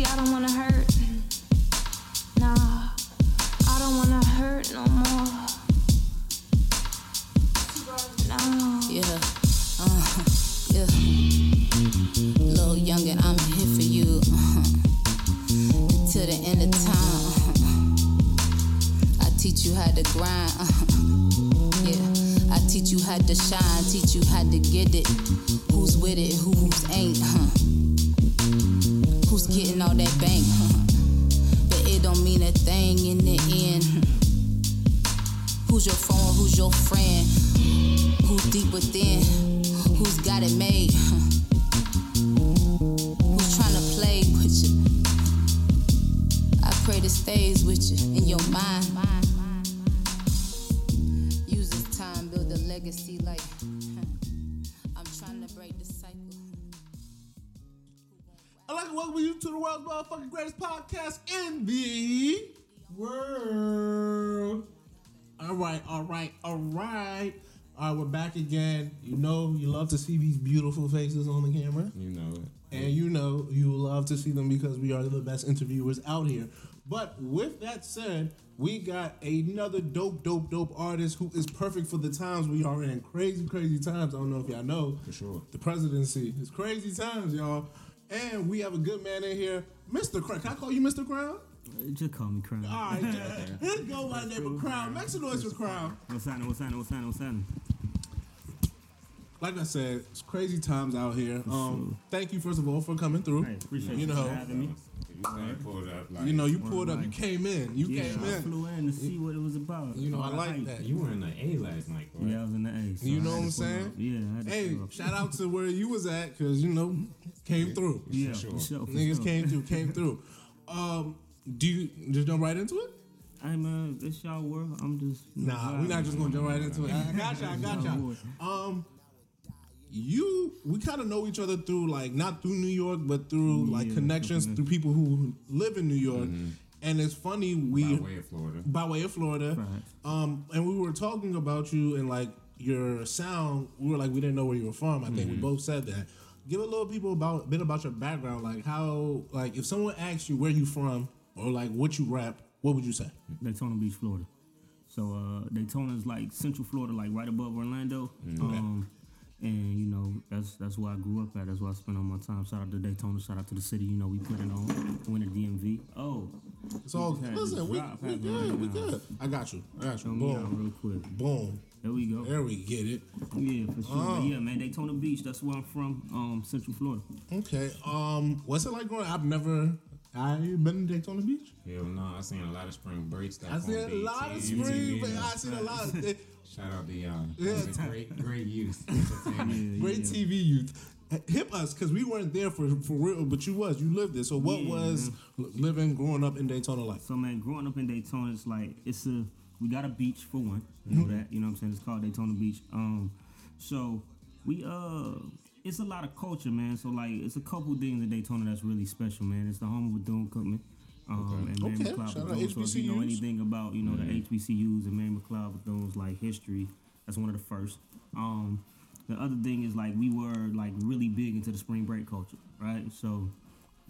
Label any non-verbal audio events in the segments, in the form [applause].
See, I don't wanna hurt. Nah, I don't wanna hurt no more. No. Yeah, uh, yeah. Little youngin', I'm here for you. Uh-huh. Till the end of time. I teach you how to grind. Uh-huh. Yeah, I teach you how to shine, teach you how to get it. Who's with it, who's ain't, huh? Who's getting all that bank? But it don't mean a thing in the end. Who's your phone, who's your friend? Who's deep within? Who's got it made? Who's trying to play with you? I pray this stays with you in your mind. Motherfucking greatest podcast in the world. All right, all right, all right. All right, we're back again. You know, you love to see these beautiful faces on the camera. You know it. And you know, you love to see them because we are the best interviewers out here. But with that said, we got another dope, dope, dope artist who is perfect for the times we are in. Crazy, crazy times. I don't know if y'all know. For sure. The presidency. It's crazy times, y'all. And we have a good man in here, Mr. Crown. Can I call you Mr. Crown? Just call me Crown. All right, [laughs] let's go by the name of Crown. Make some noise for Crown. What's happening? What's happening? What's happening? What's happening? Like I said, it's crazy times out here. Um, thank you first of all for coming through. Hey, appreciate you you know, for having me. You know, it pulled up like you know, you pulled up, you came in, you Yeah, came I in. flew in to see what it was about. You know, I like hype. that. you were in the A last night, right? Yeah, I was in the A. so You know what I'm saying? up. Yeah, I had to Hey, shout out to where you was at, cause you know, came through. Yeah, sure. for sure. For Niggas sure. came through, came through. [laughs] Um, do you just jump right into it? Hey man, it's y'all world. I'm just. Nah, we're not just gonna jump right into it. I got you, I got you. Um, you, we kind of know each other through like not through New York, but through like connections through through people who live in New York. And it's funny we By way of Florida. by way of Florida. Facts. Um, and we were talking about you and like your sound. We were like, we didn't know where you were from. I think we both said that. Give a little people about a bit about your background, like how, like if someone asks you where you from or like what you rap, what would you say? Daytona Beach, Florida. So uh, Daytona is like Central Florida, like right above Orlando. Um, and you know that's that's where I grew up at. That's where I spent all my time. Shout out to Daytona. Shout out to the city. You know we put it on. Winter DMV. Oh, It's all listen. We, we good. We good. I got you. I got you. show me out Boom. real quick. Boom. There we go. There we get it. Yeah, for sure. But yeah, man, Daytona Beach. That's where I'm from. Um, Central Florida. Okay. Um, what's it like growing? I've never. I been to Daytona Beach. Hell no, I seen a lot of spring break stuff. I on seen a lot of spring. But and I seen a lot of [laughs] Shout out to um, Yeah. yeah. great, great youth. [laughs] great TV youth. Hip us because we weren't there for for real, but you was. You lived it. So what Yeah, was living, growing up in Daytona like? So man, growing up in Daytona, it's like it's a we got a beach for one. You know that. You know what I'm saying? It's called Daytona Beach. Um, so we uh, it's a lot of culture, man. So like, it's a couple things in Daytona that's really special, man. It's the home of Bethune Cookman. Um, and Mary Okay, McLeod Bethune. So if you know anything about you know the HBCUs and Mary McLeod Bethune's like history, that's one of the first. Um, the other thing is like we were like really big into the spring break culture, right? So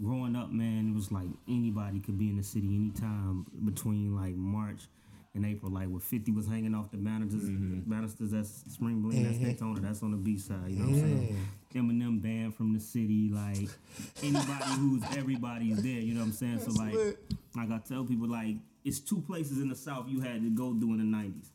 growing up, man, it was like anybody could be in the city anytime between like March and April. Like with 50 was hanging off the banisters, banisters mm-hmm. that's Spring Bling, that's mm-hmm. Daytona, that's on the beach side, you know what I'm saying? Eminem band from the city, like anybody who's everybody is there, you know what I'm saying? So like, lit. like I tell people, like it's two places in the South you had to go do in the 90s.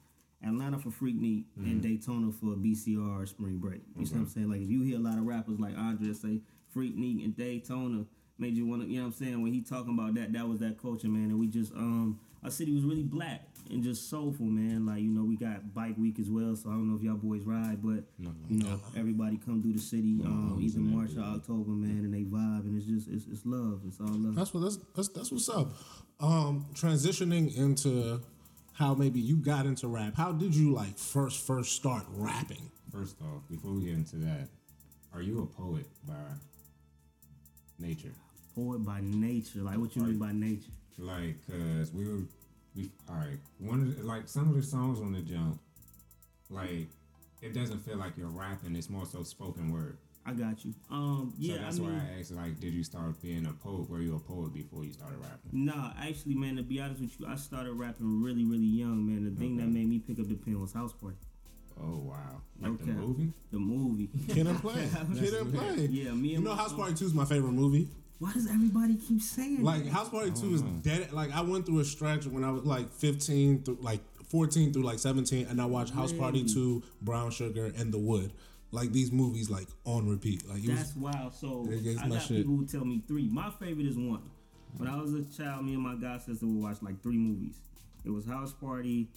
Atlanta for Freaknik and mm-hmm. Daytona for BCR or Spring Break. You see what I'm saying? Like if you hear a lot of rappers like Andre say Freaknik and Daytona made you want to, you know what I'm saying? When he talking about that, that was that culture, man. And we just, um, our city was really black and just soulful, man. Like you know, we got Bike Week as well. So I don't know if y'all boys ride, but you know, everybody come through the city, um, either March or October, man, and they vibe, and it's just, it's, it's love. It's all love. That's what that's that's, that's what's up. Um, transitioning into how maybe you got into rap. How did you like first first start rapping? First off, before we get into that, are you a poet by nature? Poet by nature. Like what you mean by nature? Like, cause we were, we all right. One of the, like some of the songs on the jump, like it doesn't feel like you're rapping. It's more so spoken word. I got you. Um, yeah, so that's I mean, why I asked, like, did you start being a poet? Were you a poet before you started rapping? Nah, actually, man, to be honest with you, I started rapping really, really young, man. The thing that made me pick up the pen was House Party, Oh wow, like the movie. the movie. Kid and [laughs] play. Kid and play. [laughs] Yeah, me You and know, House Party Two is my favorite movie. Why does everybody keep saying Like that? House Party Two is dead. Like I went through a stretch when I was like 15 through like 14 through like 17, and I watched House Party Two, Brown Sugar, and The Wood. Like these movies, like on repeat. Like it was, That's wild. So It I got shit. people who tell me three. My favorite is one. When I was a child, me and my god sister would watch like three movies. It was House Party,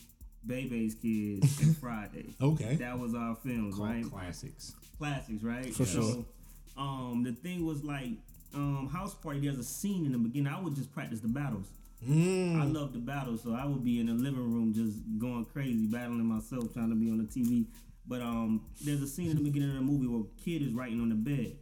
Bebe's Kids, and [laughs] Friday. okay. That was our films, Called right? classics. classics, right? For so, sure. Um, the thing was like, um, House Party. There's a scene in the beginning. I would just practice the battles. Mm. I love the battles, so I would be in the living room just going crazy, battling myself, trying to be on the TV. But um, there's a scene in the beginning of the movie where a kid is writing on the bed.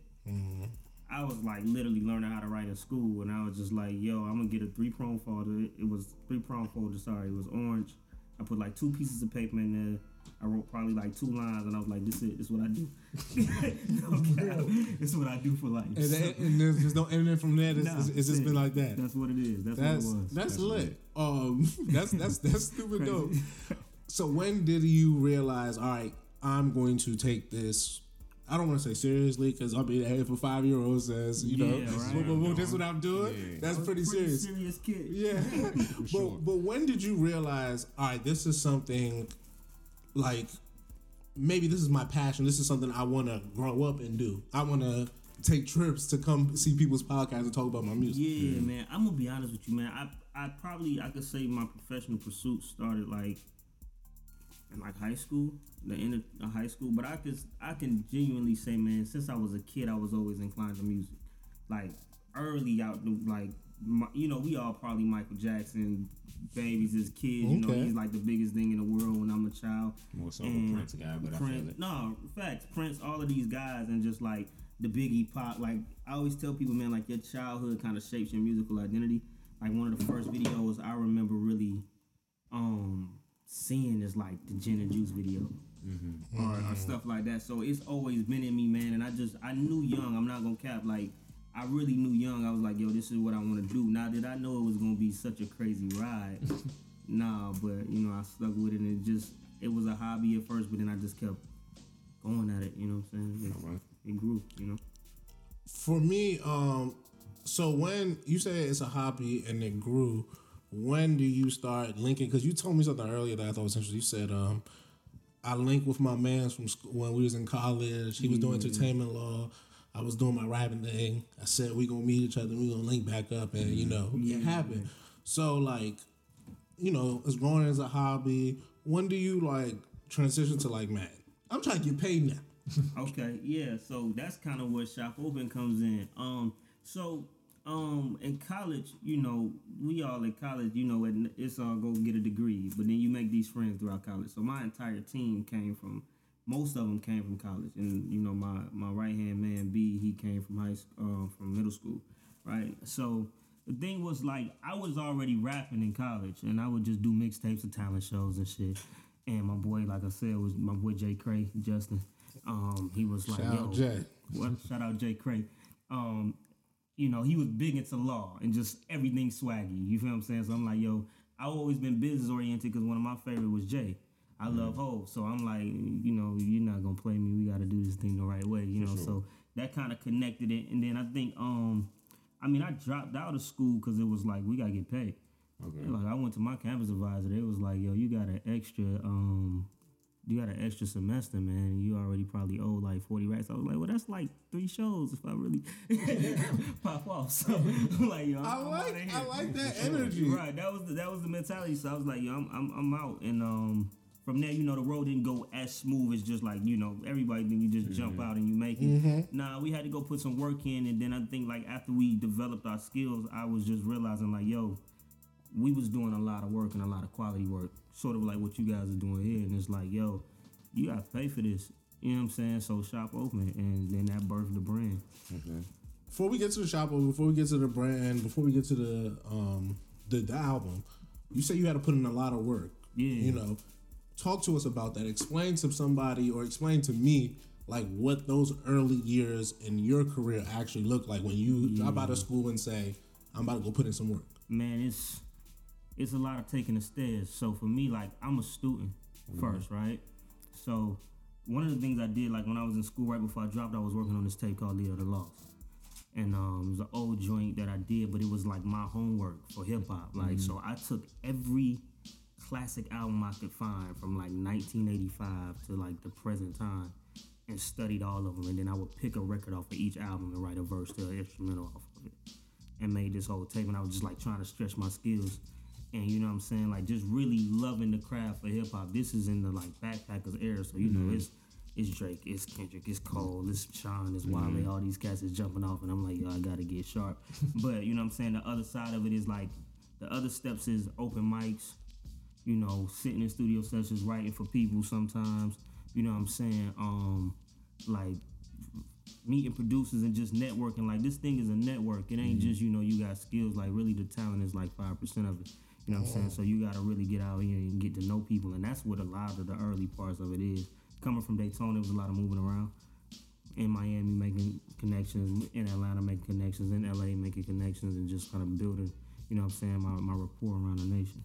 I was like literally learning how to write in school, and I was just like, "Yo, I'm gonna get a three prong folder." It was three prong folder. Sorry, it was orange. I put like two pieces of paper in there. I wrote probably like two lines, and I was like, "This is this is what I do. [laughs] no [laughs] cap. This is what I do for life." And, then, and there's just no internet from there. It's, Nah, it's, it's just yeah. been like that. That's what it is. That's, That's what it was. that's, That's lit. lit. Um, [laughs] that's that's that's stupid dope. So when did you realize? All right, I'm going to take this. I don't want to say seriously because I'll be there for five year olds says you know, Yeah, right. boom, boom, boom, this is what I'm doing. Yeah. That's I was pretty, serious. serious kid. Yeah, but sure. but when did you realize? All right, this is something like maybe this is my passion. This is something I want to grow up and do. I want to take trips to come see people's podcasts and talk about my music. Yeah, man. I'm gonna be honest with you, man. I I probably I could say my professional pursuit started like in like high school, the end of uh, high school. But I could I can genuinely say, man, since I was a kid, I was always inclined to music. Like early out, the like my, you know, we all probably Michael Jackson babies as kids. You know, he's like the biggest thing in the world when I'm a child. More so And a Prince guy, but I feel Prince, it. no, facts. Prince, all of these guys, and just like the Biggie pop. Like I always tell people, man, like your childhood kind of shapes your musical identity. Like one of the first videos I remember really um seeing is like the gin and juice video. Or, or stuff like that. So it's always been in me, man. And I just I knew young. I'm not gonna cap. Like I really knew young. I was like, yo, this is what I want to do. Now did I know it was gonna be such a crazy ride? [laughs] nah, but you know I stuck with it and it just it was a hobby at first, but then I just kept going at it. You know what I'm saying? It, Alright. it grew. You know. For me, um, so when you say it's a hobby and it grew, when do you start linking? Because you told me something earlier that I thought was interesting. You said, um, I linked with my man from school when we was in college. He was doing entertainment law. I was doing my rapping thing. I said we gonna meet each other. We gonna link back up, and you know it happened. So like, you know, it's growing as a hobby. When do you like transition to like, man, I'm trying to get paid now. [laughs] Okay, yeah. So that's kind of where shop open comes in. Um, so um, in college, you know, we all in college, you know, it's all go get a degree, but then you make these friends throughout college. So my entire team came from, most of them came from college, and you know, my my right hand man B, he came from high school, uh, from middle school, right? So. The thing was like I was already rapping in college, and I would just do mixtapes and talent shows and shit. And my boy, like I said, was my boy Jay Cray, Justin. Um, he was like, Shout "Yo, out Jay. what? Shout out Jay Cray. Um, you know, he was big into law and just everything swaggy. You feel what I'm saying? So I'm like, yo, I've always been business oriented because one of my favorite was Jay. I love Hov, so I'm like, you know, you're not gonna play me. We got to do this thing the right way, you know. So that kind of connected it, and then I think, um, I mean, I dropped out of school because it was like we gotta get paid. Okay. Like I went to my campus advisor. They was like, "Yo, you got an extra, um, you got an extra semester, man. You already probably owe like forty racks." I was like, "Well, that's like three shows if I really [laughs] pop off." So I'm [laughs] like, "Yo, I'm, I I'm like outta here. I like that energy. Right, that was the, that was the mentality. So I was like, "Yo, I'm I'm, I'm out." And um, from there, you know, the road didn't go as smooth as just like you know everybody. Then you just jump mm-hmm. out and you make it. Mm-hmm. Nah, we had to go put some work in, and then I think like after we developed our skills, I was just realizing like, yo, we was doing a lot of work and a lot of quality work, sort of like what you guys are doing here. And it's like, yo, you got to pay for this. You know what I'm saying? So shop open, and then that birthed the brand. Okay. before we get to the shop, or before we get to the brand, before we get to the um the, the album, you say you had to put in a lot of work. Yeah. You know, talk to us about that. Explain to somebody or explain to me like what those early years in your career actually look like when you drop out of mm. school and say, "I'm about to go put in some work." man, it's it's a lot of taking the stairs. So for me, like I'm a student mm-hmm. first, right? So one of the things I did, like when I was in school, right before I dropped, I was working on this tape called Leader of the Lost. And um, it was an old joint that I did, but it was like my homework for hip hop. Like, mm. so I took every classic album I could find from like 1985 to like the present time and studied all of them. And then I would pick a record off of each album and write a verse to an instrumental off of it and made this whole tape. And I was just like trying to stretch my skills. And you know what I'm saying? Like just really loving the craft for hip hop. This is in the like backpackers era. So you know mm-hmm. it's it's Drake, it's Kendrick, it's Cole, it's Sean, it's Wale, mm-hmm. all these cats is jumping off and I'm like, yo, I gotta get sharp. [laughs] but you know what I'm saying? The other side of it is like the other steps is open mics, you know, sitting in studio sessions writing for people sometimes. You know what I'm saying? Um, like meeting producers and just networking. Like this thing is a network. It ain't just you know you got skills. Like really, the talent is like five percent of it. You know what I'm saying? So you got to really get out here and get to know people, and that's what a lot of the early parts of it is. Coming from Daytona, there was a lot of moving around. In Miami, making connections. In Atlanta, making connections. In LA, making connections, and just kind of building. You know what I'm saying? My, my rapport around the nation.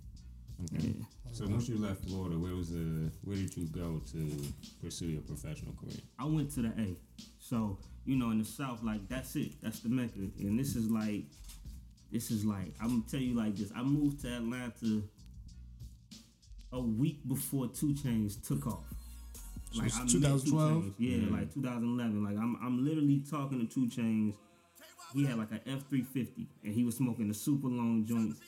Okay. So once you left Florida, where was the where did you go to pursue your professional career? I went to the A. So, you know, in the South, like that's it. That's the Mecca. And this is like this is like I'm gonna tell you like this. I moved to Atlanta a week before 2 Chainz took off. So it's I met 2 2012? Yeah, like 2011. Like I'm I'm literally talking to 2 Chainz. He had like an F350 and he was smoking a super long joints.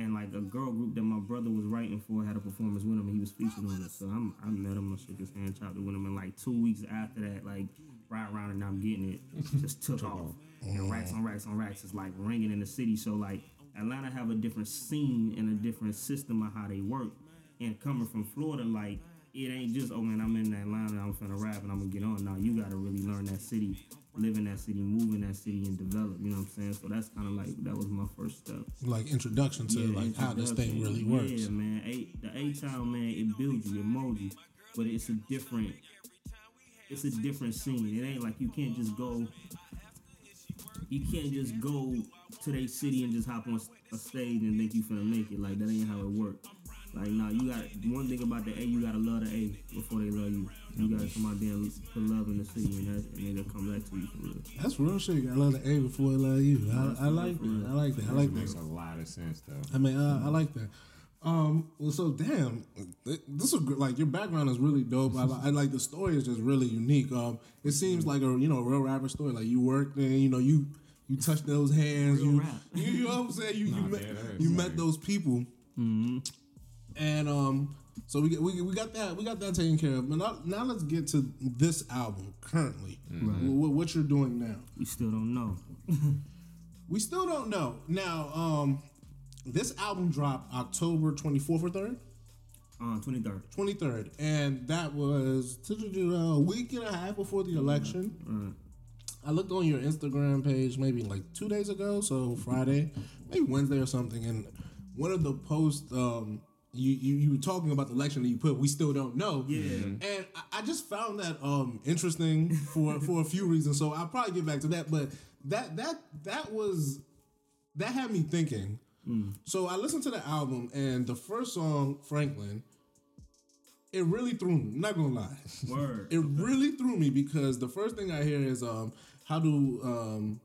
And like a girl group that my brother was writing for had a performance with him and he was featured on it. So I'm, I met him, I shook his hand, chopped it with him. And like two weeks after that, like right around and I'm getting it, just took [laughs] off. And racks on racks on racks is like ringing in the city. So like Atlanta have a different scene and a different system of how they work. And coming from Florida, like it ain't just oh man, I'm in Atlanta, I'm finna rap and I'm gonna get on. Now you gotta really learn that city, live in that city, move in that city, and develop. You know what I'm saying? So that's kind of like that was my first step. Like introduction to Yeah, like how this thing really works. Yeah, man. A, the A town, man, it builds you, it molds you, but it's a different, it's a different scene. It ain't like you can't just go, you can't just go to their city and just hop on a stage and think you finna make it. Like that ain't how it works. Like nah, you got one thing about the A, you gotta love the A before they love you. You gotta come out there and put love in the city, and that, and they'll come back to you for real. That's real shit. I love the A before I love you. I, I like that. I like that. I like that. makes a lot of sense though. I mean, uh, I like that. Um, well, so damn, this is gr- like your background is really dope. I, I like the story is just really unique. Um, it seems like a you know a real rapper story. Like you worked and you know you you touched those hands. Real you, rap. you you know what I'm saying. You you Nah, met you met those people. And um, so we, we we got that we got that taken care of. But now, now let's get to this album currently. Wh- what you're doing now. We still don't know. [laughs] We still don't know. Now, um, this album dropped October 24th or 3rd? Uh, 23rd. 23rd. And that was a week and a half before the election. I looked on your Instagram page maybe like two days ago, so Friday, maybe Wednesday or something, and one of the posts, um, you, you you were talking about the election that you put we still don't know. Yeah. And I, I just found that um interesting for for a few reasons. So I'll probably get back to that. But that that that was that had me thinking. So I listened to the album and the first song, Franklin, it really threw me. Not gonna lie. Word. It really threw me because the first thing I hear is um how do um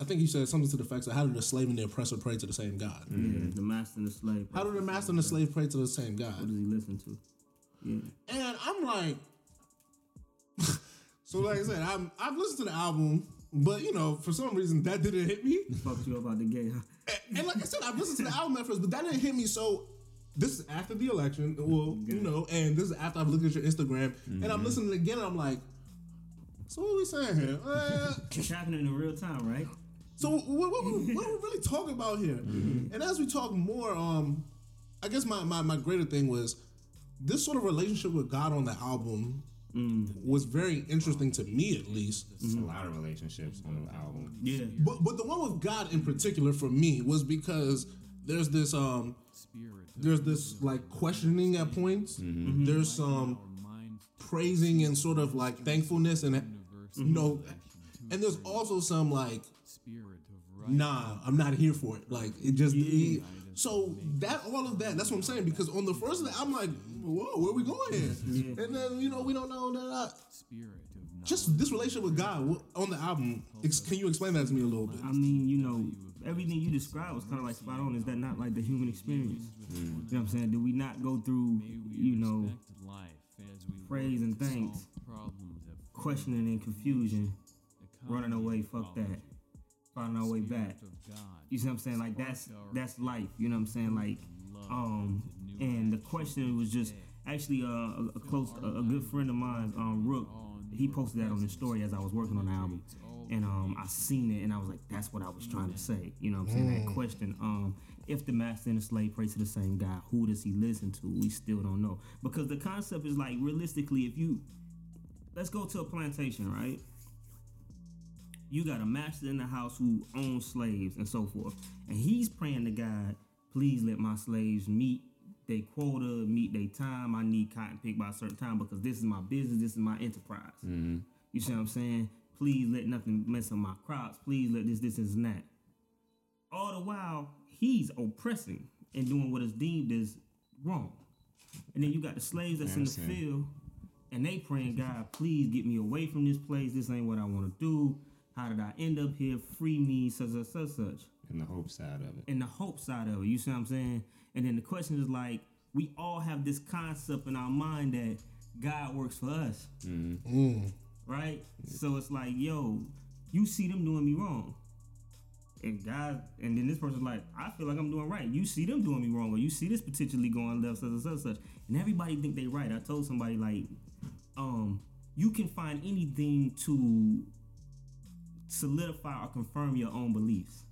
I think he said something to the effects of how do the slave and the oppressor pray to the same God? Yeah, the master and the slave. How do the master and the slave pray to the same God? What does he listen to? Yeah. And I'm like, [laughs] so like I said, I'm I've listened to the album, but you know for some reason that didn't hit me. Fucked you up out the gate, huh? And, and like I said, I've listened to the album at first, but that didn't hit me. So this is after the election, well, you know, and this is after I've looked at your Instagram, and I'm listening again, and I'm like, so what are we saying here? Uh, [laughs] It's happening in real time, right? So what, what, what, what are we really talking about here? And as we talk more, um, I guess my, my, my greater thing was this sort of relationship with God on the album was very interesting to me at least. There's a lot of relationships on the album. Yeah. But but the one with God in particular for me was because there's this um there's this like questioning at points. There's some praising and sort of like thankfulness and you know, and there's also some like nah, I'm not here for it. Like it just it- so that all of that. That's what I'm saying because on the first day I'm like, whoa, where we going here? And then you know we don't know that. I, just this relationship with God on the album. Ex- can you explain that to me a little bit? I mean, you know, everything you described was kind of like spot on. Is that not like the human experience? You know what I'm saying? Do we not go through, you know, praise and thanks, questioning and confusion, running away, fuck that, finding our way back? You see what I'm saying? Like that's that's life. You know what I'm saying? Like, um, and the question was just actually uh, a, a close, a, a good friend of mine, um, Rook. He posted that on his story as I was working on the album, and um, I seen it and I was like, that's what I was trying to say. You know what I'm saying? That question. Um, if the master and the slave pray to the same God, who does he listen to? We still don't know because the concept is like realistically, if you let's go to a plantation, right? You got a master in the house who owns slaves and so forth. And he's praying to God, please let my slaves meet their quota, meet their time. I need cotton picked by a certain time because this is my business, this is my enterprise. Mm-hmm. You see what I'm saying? Please let nothing mess up my crops. Please let this, this, this, and that. All the while, he's oppressing and doing what is deemed as wrong. And then you got the slaves that's in the field and they praying, God, please get me away from this place. This ain't what I want to do. How did I end up here? Free me, such, such, such, such. And the hope side of it. And the hope side of it, you see what I'm saying? And then the question is like, we all have this concept in our mind that God works for us, right? So it's like, yo, you see them doing me wrong. And God, and then this person's like, I feel like I'm doing right. You see them doing me wrong, or you see this potentially going left, such, such, such, such. And everybody think they right. I told somebody like, um, you can find anything to solidify or confirm your own beliefs.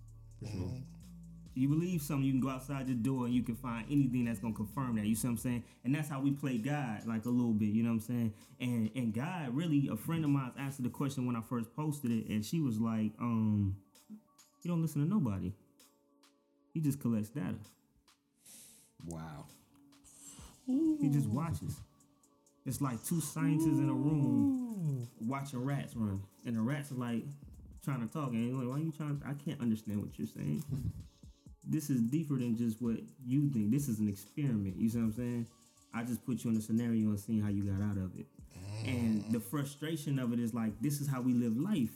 You believe something, you can go outside your door and you can find anything that's gonna confirm that. You see what I'm saying? And that's how we play God, like a little bit. You know what I'm saying? And and God, really, a friend of mine answered the question when I first posted it, and she was like, um, "You don't listen to nobody. He just collects data. Wow. He just watches. It's like two scientists in a room watching rats run, and the rats are like trying to talk, and like, "Why you trying? to, I can't understand what you're saying." [laughs] this is deeper than just what you think. This is an experiment. You see what I'm saying? I just put you in a scenario and seeing how you got out of it. Mm. And the frustration of it is like, this is how we live life.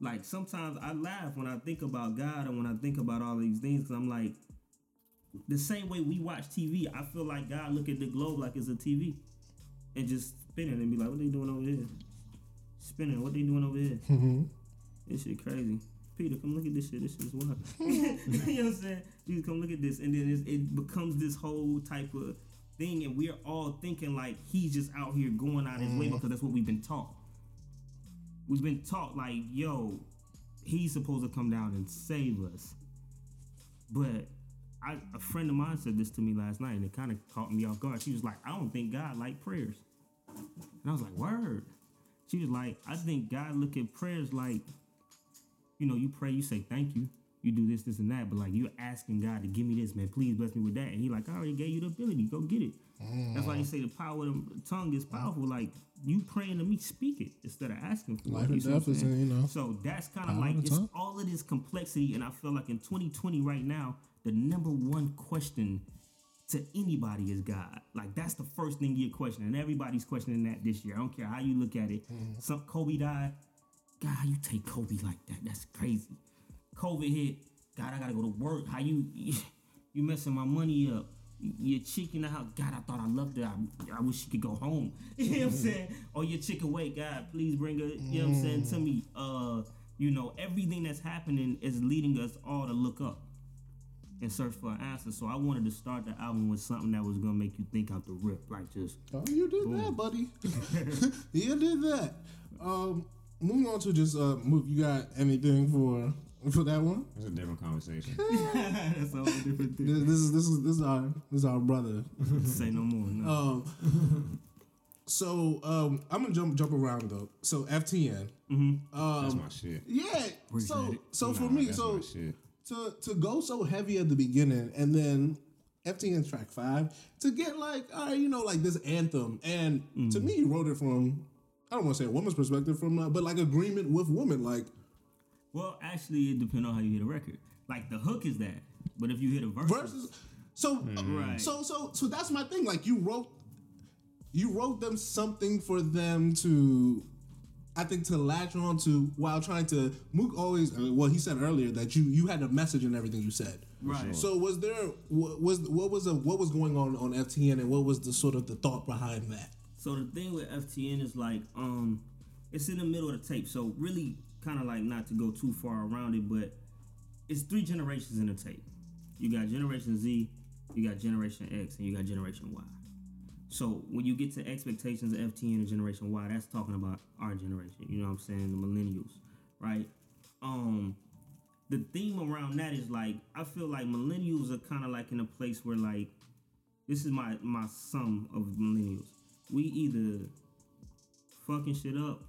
Like sometimes I laugh when I think about God and when I think about all these things, because I'm like, the same way we watch TV, I feel like God look at the globe like it's a TV and just spinning and be like, what they doing over here? Spinning, what they doing over here? Mm-hmm. This shit crazy. Peter, come look at this shit. This shit is wild. [laughs] you know what I'm saying? You come look at this, and then it's, it becomes this whole type of thing, and we're all thinking like he's just out here going out his way mm. because that's what we've been taught. We've been taught like, yo, he's supposed to come down and save us. But I, a friend of mine said this to me last night, and it kind of caught me off guard. She was like, I don't think God like prayers, and I was like, word. She was like, I think God look at prayers like you know, you pray, you say thank you, you do this, this, and that, but like you're asking God to give me this, man, please bless me with that. And he like, I already gave you the ability, go get it. That's why you say the power of the tongue is powerful. Like you praying to me, speak it instead of asking for Life it. and You see death is you know, So that's kind of like it's all of this complexity, and I feel like in 2020 right now, the number one question to anybody is God. Like that's the first thing you're questioning. And everybody's questioning that this year. I don't care how you look at it. Mm-hmm. Some Kobe died. God, how you take Kobe like that? That's crazy. COVID hit. God, I gotta go to work. How you [laughs] you messing my money up? Your chick in the house. God, I thought I loved her. I, I wish she could go home. [laughs] You know what I'm saying? Or your chick away. God, please bring her. You know what I'm saying to me. Uh, you know everything that's happening is leading us all to look up and search for an answer. So I wanted to start the album with something that was gonna make you think out the rip, like just Oh, you did that, buddy. [laughs] you did that. Um, moving on to just uh, move. You got anything for for that one? It's a different conversation. [laughs] that's a whole different thing. This, this is this is this is our this is our brother. [laughs] Say no more. No. Um, [laughs] so um, I'm gonna jump jump around though. So FTN. That's my shit. Yeah. So it. so for me, so to to go so heavy at the beginning and then FTN track five to get like, all right, you know, like this anthem. And to me, you wrote it from, I don't want to say a woman's perspective, from, uh, but like agreement with women. Like, Well, actually, it depends on how you hit a record. Like the hook is that, but if you hit a verse, versus, so, Right. so, so, so that's my thing. Like, you wrote, you wrote them something for them to, I think, to latch on to while trying to. Mook always, uh, well, he said earlier that you you had a message in everything you said. Right. So was there what was what was a, what was going on on FTN and what was the sort of the thought behind that? So the thing with FTN is like, um, it's in the middle of the tape. So really, kind of like not to go too far around it, but it's three generations in the tape. You got Generation Z, you got Generation X, and you got Generation Y. So when you get to expectations of FTN and Generation Y, that's talking about our generation. You know what I'm saying? The millennials, right? Um, the theme around that is like I feel like millennials are kind of like in a place where like this is my my sum of millennials. We either fucking shit up,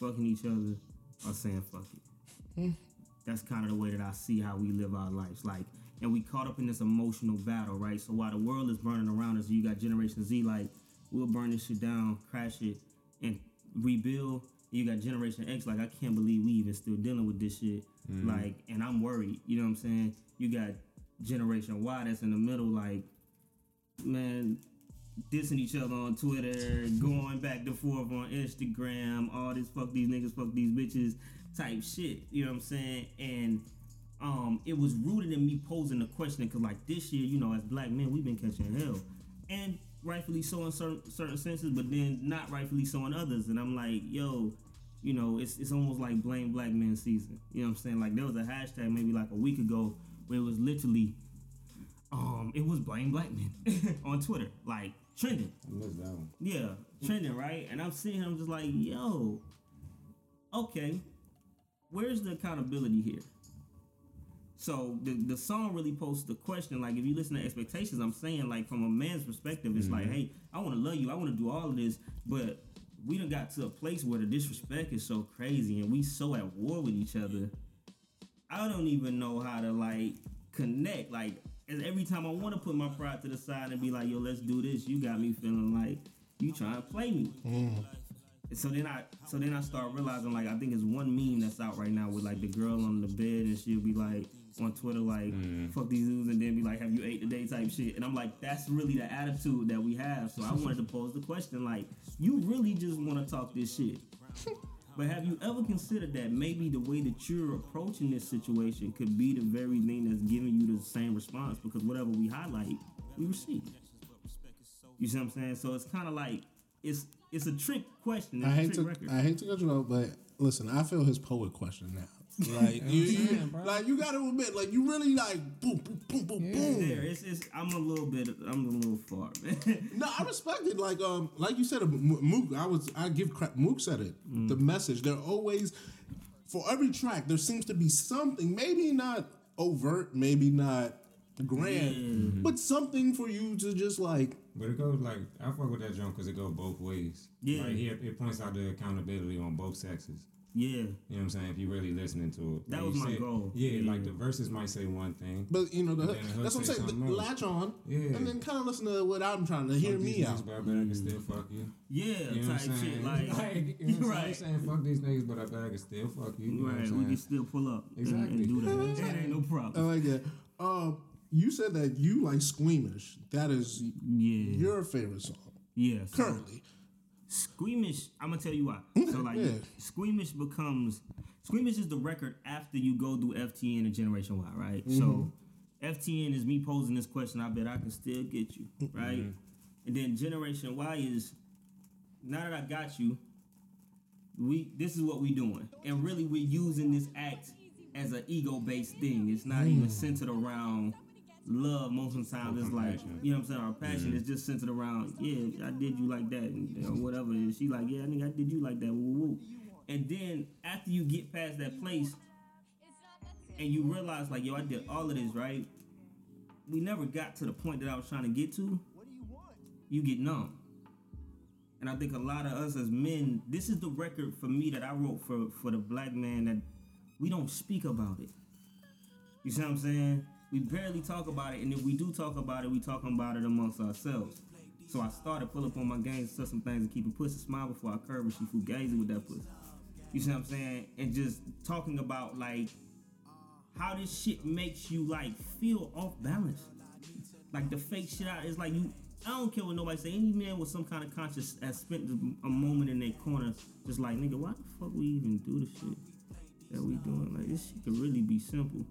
fucking each other, or saying fuck it. [laughs] That's kind of the way that I see how we live our lives. Like, and we caught up in this emotional battle, right? So while the world is burning around us, you got Generation Z, like, we'll burn this shit down, crash it, and rebuild. You got Generation X, like, I can't believe we even still dealing with this shit. Mm. Like, and I'm worried. You know what I'm saying? You got Generation Y that's in the middle, like, man, dissing each other on Twitter, going back and forth on Instagram, all this fuck these niggas, fuck these bitches type shit. You know what I'm saying? And um, it was rooted in me posing the question because, like, this year, you know, as black men, we've been catching hell, and rightfully so in certain certain senses, but then not rightfully so in others. And I'm like, yo. You know, it's it's almost like blame black men season. You know what I'm saying? Like there was a hashtag maybe like a week ago where it was literally um, it was blame black men [laughs] on Twitter, like trending. I missed that one. Yeah, trending, right? And I'm seeing him just like, yo, okay, where's the accountability here? So the the song really poses the question, like if you listen to expectations, I'm saying like from a man's perspective, it's like, mm-hmm. hey, I want to love you, I want to do all of this, but we done got to a place where the disrespect is so crazy and we so at war with each other. I don't even know how to like connect. Like and every time I want to put my pride to the side and be like, yo, let's do this, you got me feeling like you trying to play me. And so then I so then I start realizing like I think it's one meme that's out right now with like the girl on the bed and she'll be like on Twitter like mm. fuck these dudes and then be like have you ate today? type shit. And I'm like that's really the attitude that we have. So I wanted to pose the question like you really just want to talk this shit [laughs] but have you ever considered that maybe the way that you're approaching this situation could be the very thing that's giving you the same response because whatever we highlight we receive you see what I'm saying so it's kind of like it's it's a trick question. It's I hate to record. I hate to cut you off, but listen, I feel his poet question now. Like you, you like you got to admit, like you really like boom, boom, boom, boom, boom. there, it's, it's I'm a little bit I'm a little far, man. No, I respect it. Like um, like you said, Mook. I was I give crap. Mook said it. The message. They're always for every track. There seems to be something. Maybe not overt. Maybe not grand, but something for you to just like. But it goes like I fuck with that joint because it goes both ways. Yeah. Like here, it points out the accountability on both sexes. Yeah, You know what I'm saying? If you're really listening to it. That Like was you my said- goal. Yeah, Yeah. like the verses might say one thing. But you know, the, the that's what I'm saying. something else. Latch on, Yeah. and then kind of listen to what I'm trying to hear me these out. niggas, but I bet I can still fuck you. yeah, You know what I'm type saying? shit. Like, [laughs] you know what I'm saying? right, saying fuck these niggas, but I bet I can still fuck you. you know what I'm right. We can still pull up and- Exactly. and, do that. [laughs] That ain't no problem. I problem. like that. Um, you said that you like squeamish. That is Yeah, your favorite song yeah. So currently. Squeamish. I'm gonna tell you why. So like, Yeah. Squeamish becomes Squeamish is the record after you go through FTN and Generation Y, right? Mm-hmm. So FTN is me posing this question. I bet I can still get you, right? And then Generation Y is now that I got you, we this is what we doing, and really we're using this act as an ego based thing. It's not Mm. even centered around love. Most of the time, is like you know what I'm saying. Our passion mm-hmm. is just centered around yeah, I did you like that, and you know, whatever. And she like yeah, I think I did you like that. Woo, woo, woo. And then after you get past that place, and you realize like yo, I did all of this right. We never got to the point that I was trying to get to. You get numb. And I think a lot of us as men, this is the record for me that I wrote for for the black man that we don't speak about it. You see what I'm saying? We barely talk about it, and if we do talk about it, we talking about it amongst ourselves. So I started pull up on my game, say some things, and keep a pussy smile before I curve her. She fugazi with that pussy. You see what I'm saying? And just talking about like how this shit makes you like feel off balance. Like the fake shit out is like you. I don't care what nobody say. Any man with some kind of conscience has spent a moment in their corner, just like nigga, why the fuck we even do the shit that we doing? Like this shit could really be simple.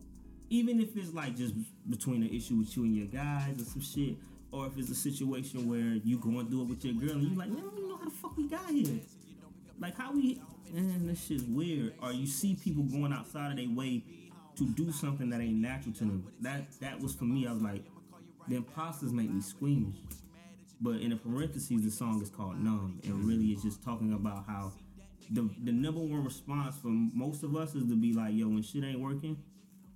Even if it's like just between an issue with you and your guys or some shit, or if it's a situation where you going through it with your girl and you're like, man, I don't even know how the fuck we got here. Like how we, man, this shit's weird. Or you see people going outside of their way to do something that ain't natural to them. That that was for me. I was like, the imposters make me squeamish. But in the parentheses, the song is called Numb, and really it's just talking about how the the number one response for most of us is to be like, yo, when shit ain't working,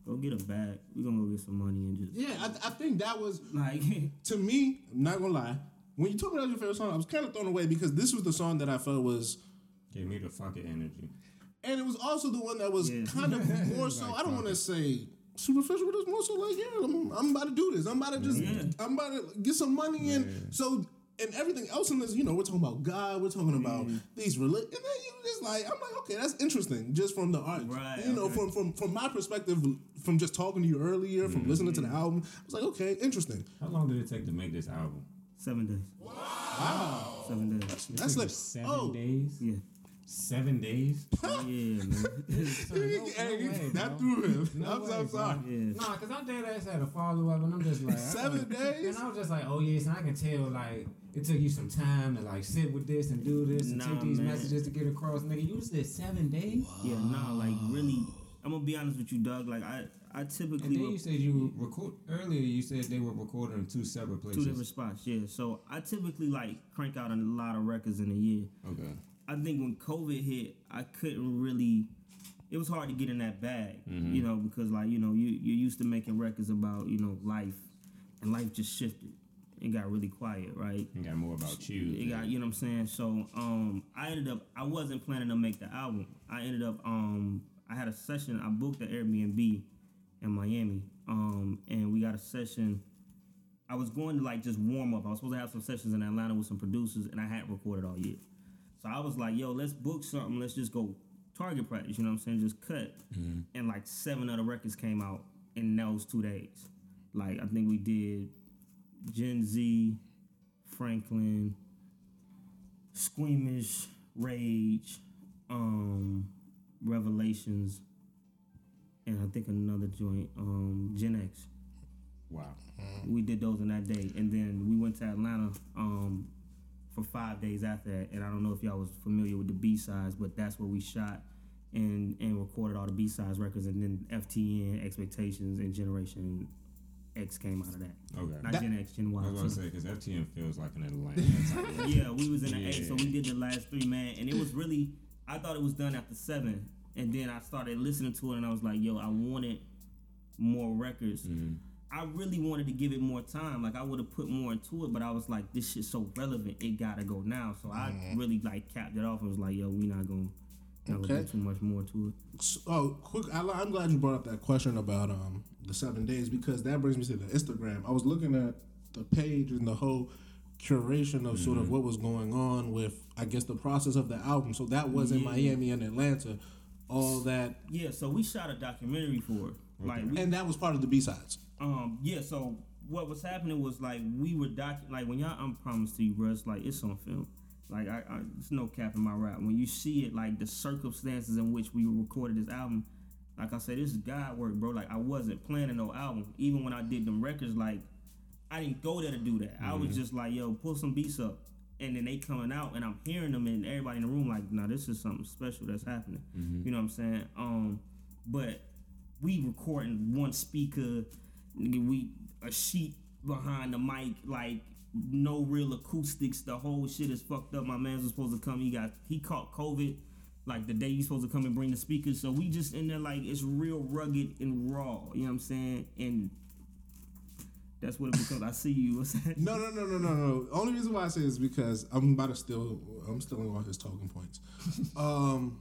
go get a bag. We're gonna go get some money and just Yeah, I, I think that was like [laughs] to me. I'm not gonna lie. When you told me that was your favorite song, I was kind of thrown away because this was the song that I felt was, Give me the fucking energy. and it was also the one that was Yeah. kind of [laughs] more so. I don't want to say superficial, but it's more so like, yeah, I'm, I'm about to do this. I'm about to just, Yeah. I'm about to get some money in. So. And everything else in this, you know, we're talking about God, we're talking about mm. these religion, and then you just like, I'm like, okay, that's interesting, just from the art, Right, you know, okay. from from from my perspective, from just talking to you earlier, from mm-hmm. listening to the album, I was like, okay, interesting. How long did it take to make this album? seven days. Wow. Seven days. That's took like- seven oh. days. Yeah. Seven days. [laughs] Yeah, man. [laughs] Son, no- no Hey, way, that threw him. No I'm, way, I'm bro. sorry. Yeah. Nah, cause I dead ass had a follow up, and I'm just like I Seven thought- days? and I was just like, oh yes, and I can tell like it took you some time to like sit with this and do this and Nah, take these man. messages to get across, nigga. You said seven days, Yeah, nah, like really. I'm gonna be honest with you, Doug. Like I, I typically and then re- you said you record earlier. You said they were recording in two separate places. two different spots. Yeah, so I typically like crank out a lot of records in a year. Okay. I think when COVID hit, I couldn't really. It was hard to get in that bag, you know, because like you know you you're used to making records about you know life, and life just shifted. It got really quiet, right? You got more about you. It got you know what I'm saying. So um, I ended up I wasn't planning to make the album. I ended up um, I had a session. I booked an Airbnb in Miami, um, and we got a session. I was going to like just warm up. I was supposed to have some sessions in Atlanta with some producers, and I hadn't recorded all year. So I was like, "Yo, let's book something. Let's just go target practice." You know what I'm saying? Just cut. And like seven other records came out in those two days. Like I think we did Gen Z, Franklin, Squeamish, Rage, um, Revelations, and I think another joint, um, Gen X. Wow. We did those in that day, and then we went to Atlanta um, for five days after that. And I don't know if y'all was familiar with the B sides, but that's where we shot and and recorded all the B sides records, and then FTN, Expectations, and Generation X came out of that. Okay. Not That- Gen X, Gen Y. I was gonna say because FTN feels like an Atlanta. [laughs] yeah, we was in the eight, so we did the last three, man, and it was really. I thought it was done after seven, and then I started listening to it, and I was like, "Yo, I wanted more records." Mm-hmm. I really wanted to give it more time. Like I would have put more into it, but I was like, "This shit's so relevant, it gotta go now." So I really like capped it off and was like, "Yo, we not gonna." Not Okay. too much more to it. So, oh, quick! I, I'm glad you brought up that question about um the seven days because that brings me to the Instagram. I was looking at the page and the whole curation of sort of what was going on with, I guess, the process of the album. So that was in Miami and Atlanta, all that, Yeah, so we shot a documentary for it. Like we and that was part of the B sides. Um, yeah, so what was happening was like we were docu like when y'all I'm promised to you, bro, it's like it's on film. Like I, I it's no cap in my rap. When you see it, like the circumstances in which we recorded this album, like I said, this is God work, bro. Like I wasn't planning no album. Even when I did them records, like I didn't go there to do that. I was just like, yo, pull some beats up. And then they coming out and I'm hearing them and everybody in the room like, nah, this is something special that's happening. You know what I'm saying? Um, but we recording one speaker, we a sheet behind the mic, like no real acoustics. The whole shit is fucked up. My man was supposed to come. He got he caught COVID. Like the day you supposed to come and bring the speakers, so we just in there like it's real rugged and raw. You know what I'm saying? And that's what it becomes. I see you. [laughs] What's that? No, no, no, no, no, no. Only reason why I say is because I'm about to steal. I'm stealing all his talking points. [laughs] um,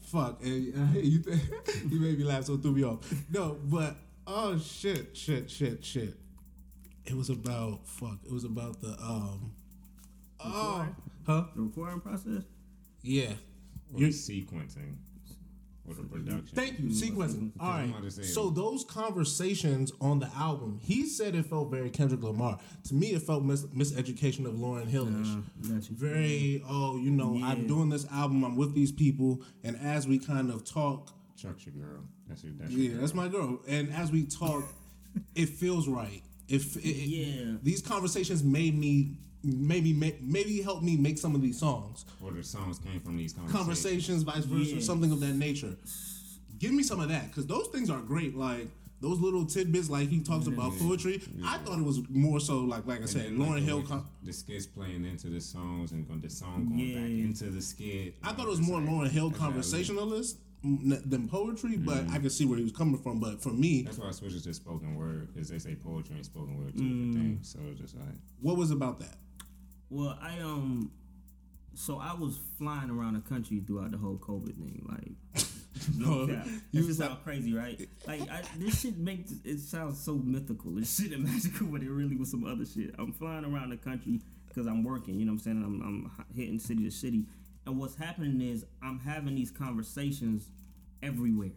fuck. And, uh, you th- [laughs] you made me laugh, so it threw me off. No, but Oh shit, shit, shit, shit. It was about fuck. It was about the um. Oh, huh? The recording process. Yeah. Or You're- sequencing or the production. Thank you. Sequencing. All right. I'm right. about to say- So those conversations on the album, he said it felt very Kendrick Lamar. To me, it felt mis- miseducation of Lauryn Hillish. Uh. Very, oh, you know, I'm doing this album. I'm with these people, and as we kind of talk, Chuck's your girl. That's your. That's your yeah, girl. that's my girl. And as we talk, [laughs] it feels right. If it, it- Yeah. these conversations made me, maybe, maybe helped me make some of these songs. Where the songs came from these conversations. conversations, vice versa, Yeah. something of that nature. Give me some of that because those things are great. Like those little tidbits, like he talks about poetry. I thought it was more so like, like I And said, then, Lauryn the Hill. Con- the skits playing into the songs and the song going back into the skit. I thought it was more like, Lauryn Hill that's how it was. conversationalist than poetry, but I can see where he was coming from. But for me, That's why I switched it to spoken word because they say poetry and spoken word two Mm. different things. So it's just like what was about that? Well, I um, so I was flying around the country throughout the whole COVID thing, like. [laughs] No cap. You This was sound crazy, right? Like I, this shit makes it sounds so mythical. This shit and [laughs] magical, but it really was some other shit. I'm flying around the country because I'm working. You know what I'm saying? I'm, I'm hitting city to city, and what's happening is I'm having these conversations everywhere.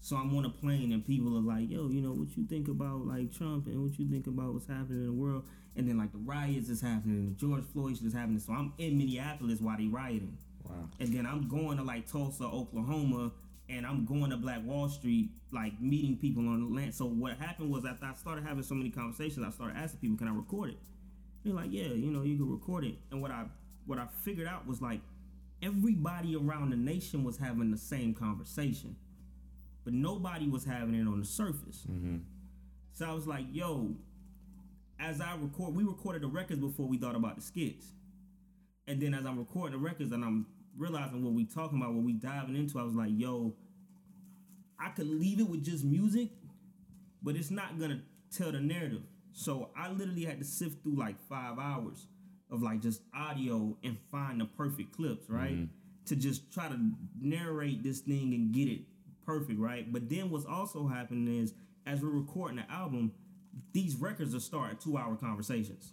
So I'm on a plane and people are like, "Yo, you know what you think about like Trump and what you think about what's happening in the world?" And then like the riots is happening, the George Floyd shit is happening. So I'm in Minneapolis while they rioting. wow. And then I'm going to like Tulsa, Oklahoma, and I'm going to Black Wall Street, like meeting people on the land. So what happened was after I started having so many conversations, I started asking people, "Can I record it?" They're like, "Yeah, you know, you can record it." And what I what I figured out was like everybody around the nation was having the same conversation, but nobody was having it on the surface. Mm-hmm. So I was like, "Yo." As I record, we recorded the records before we thought about the skits. And then as I'm recording the records and I'm realizing what we talking about, what we diving into, I was like, yo, I could leave it with just music, but it's not gonna tell the narrative. So I literally had to sift through like five hours of like just audio and find the perfect clips, right? Mm-hmm. To just try to narrate this thing and get it perfect, right? But then what's also happening is as we're recording the album, these records are starting two hour conversations.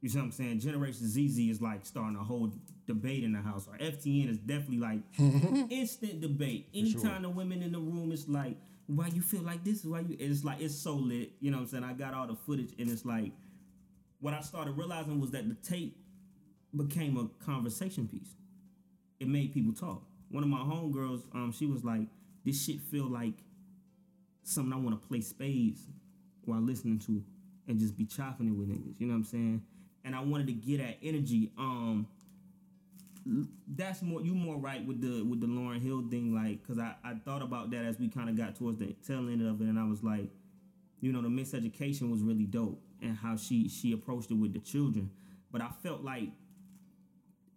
You see what I'm saying? Generation ZZ is like starting a whole debate in the house. Or FTN is definitely like [laughs] instant debate. Anytime the women in the room is like, why you feel like this? Why you? It's like it's so lit. You know what I'm saying? I got all the footage, and it's like what I started realizing was that the tape became a conversation piece. It made people talk. One of my homegirls, um, she was like, "This shit feel like something I want to play spades while listening to, and just be chopping it with niggas." You know what I'm saying? And I wanted to get that energy. Um, that's more you more right with the with the Lauryn Hill thing, like, cause I I thought about that as we kind of got towards the tail end of it, and I was like, you know, the miseducation was really dope, and how she she approached it with the children, but I felt like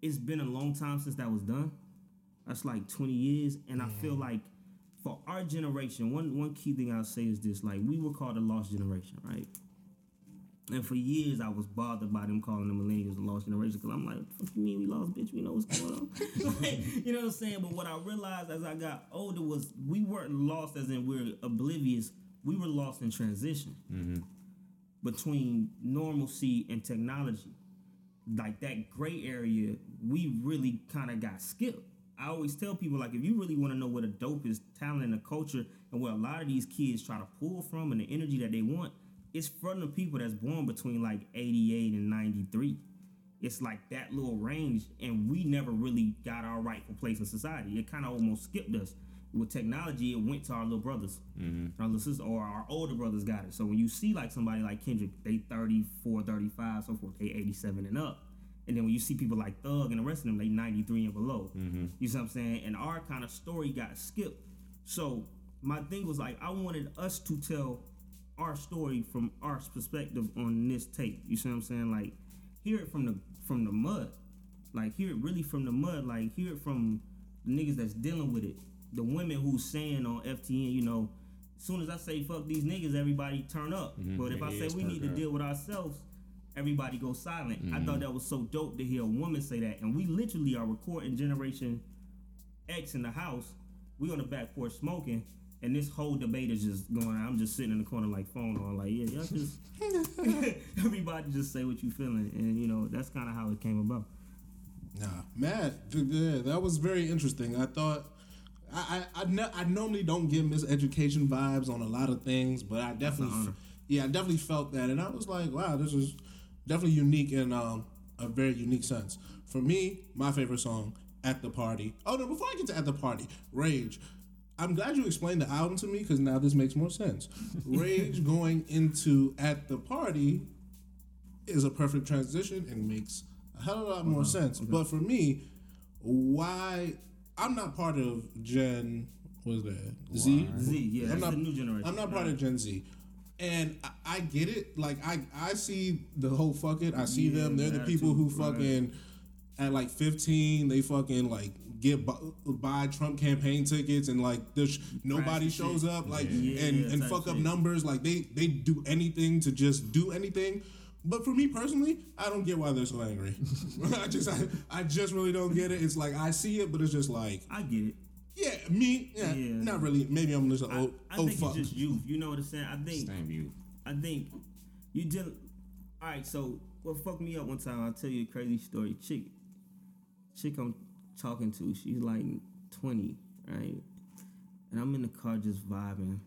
it's been a long time since that was done. That's like 20 years, and I feel like for our generation, one one key thing I'll say is this: like we were called a lost generation, right? And for years, I was bothered by them calling the millennials the lost generation because I'm like, what you mean we lost, bitch? We know what's going on. [laughs] Like, you know what I'm saying? But what I realized as I got older was we weren't lost as in we're oblivious. We were lost in transition mm-hmm. Between normalcy and technology. Like that gray area, we really kind of got skipped. I always tell people like if you really want to know what a dope is, talent and the culture and where a lot of these kids try to pull from and the energy that they want, it's from the people that's born between like 88 and 93. It's like that little range, and we never really got our rightful place in society. It kind of almost skipped us. With technology, it went to our little brothers, mm-hmm. our little sisters, or our older brothers got it. So when you see like somebody like Kendrick, they 34, 35, so forth, they 87 and up. And then when you see people like Thug and the rest of them, they 93 and below. Mm-hmm. You see what I'm saying? And our kind of story got skipped. So my thing was like, I wanted us to tell our story from our perspective on this tape. You see what I'm saying? Like, hear it from the from the mud. Like, hear it really from the mud. Like, hear it from the niggas that's dealing with it. The women who's saying on FTN, you know, as soon as I say fuck these niggas, everybody turn up. Mm-hmm. But if I say we need to deal with ourselves, everybody goes silent. I mm-hmm. thought that was so dope to hear a woman say that. And we literally are recording Generation X in the house. We on the back porch smoking, And this whole debate is just going. I'm just sitting in the corner like phone on, like yeah, y'all just [laughs] [laughs] everybody just say what you feeling, and you know that's kind of how it came about. Nah, Matt, th- yeah, that was very interesting. I thought. I I, I, ne- I normally don't get miseducation vibes on a lot of things, but I definitely, yeah, I definitely felt that, and I was like, wow, this is definitely unique in um, a very unique sense. For me, my favorite song, "At the Party." Oh no, before I get to "At the Party," Rage. I'm glad you explained the album to me because now this makes more sense. [laughs] Rage going into "At the Party" is a perfect transition and makes a hell of a lot more sense. But for me, why I'm not part of Gen what is that Z? Z, yeah, I'm not the new generation. I'm not part of Gen Z. And I, I get it. Like I, I see the whole fuck it. I see Yeah, them. They're the that people who too, right. fucking at like 15, they fucking like get bu- buy Trump campaign tickets and like there's nobody the shows shit. up like Yeah, and yeah, and type fuck up numbers. Like they they do anything to just do anything. But for me personally, I don't get why they're so angry. [laughs] I just I, I just really don't get it. It's like I see it, but it's just like I get it. yeah, me yeah, Yeah. not really. Maybe I'm just an I, old I old think Oh, fuck. it's just youth. You know what I'm saying? I think Same you. I think you did. All right, so what fucked me up one time? I'll tell you a crazy story. Chick, chick, I'm talking to. She's like 20, right? And I'm in the car just vibing,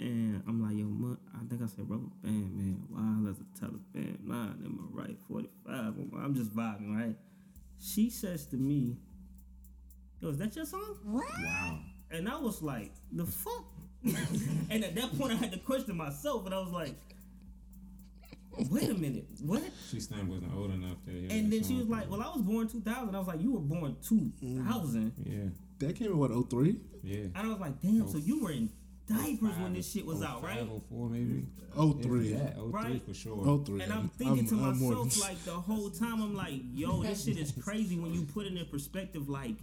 and I'm like, yo, ma, I think I said rubber band, man. Wow, that's a Taliban. Nine in my right, 45. I'm just vibing, right? She says to me, yo, is that your song? Wow. And I was like, the fuck? [laughs] and at that point, I had to question myself, and I was like, wait a minute, what? She still wasn't old enough to hear And then she was like, well, I was born 2000. I was like, you were born 2000. Yeah, That came in what 03? yeah. And I was like, damn, so oh. you were in diapers when this shit was out, right? 04 maybe. 03. Yeah, 03 Right. for sure. 03. And I'm thinking to I'm myself, than- like, the whole time, I'm like, yo, [laughs] this shit is crazy when you put it in perspective, like,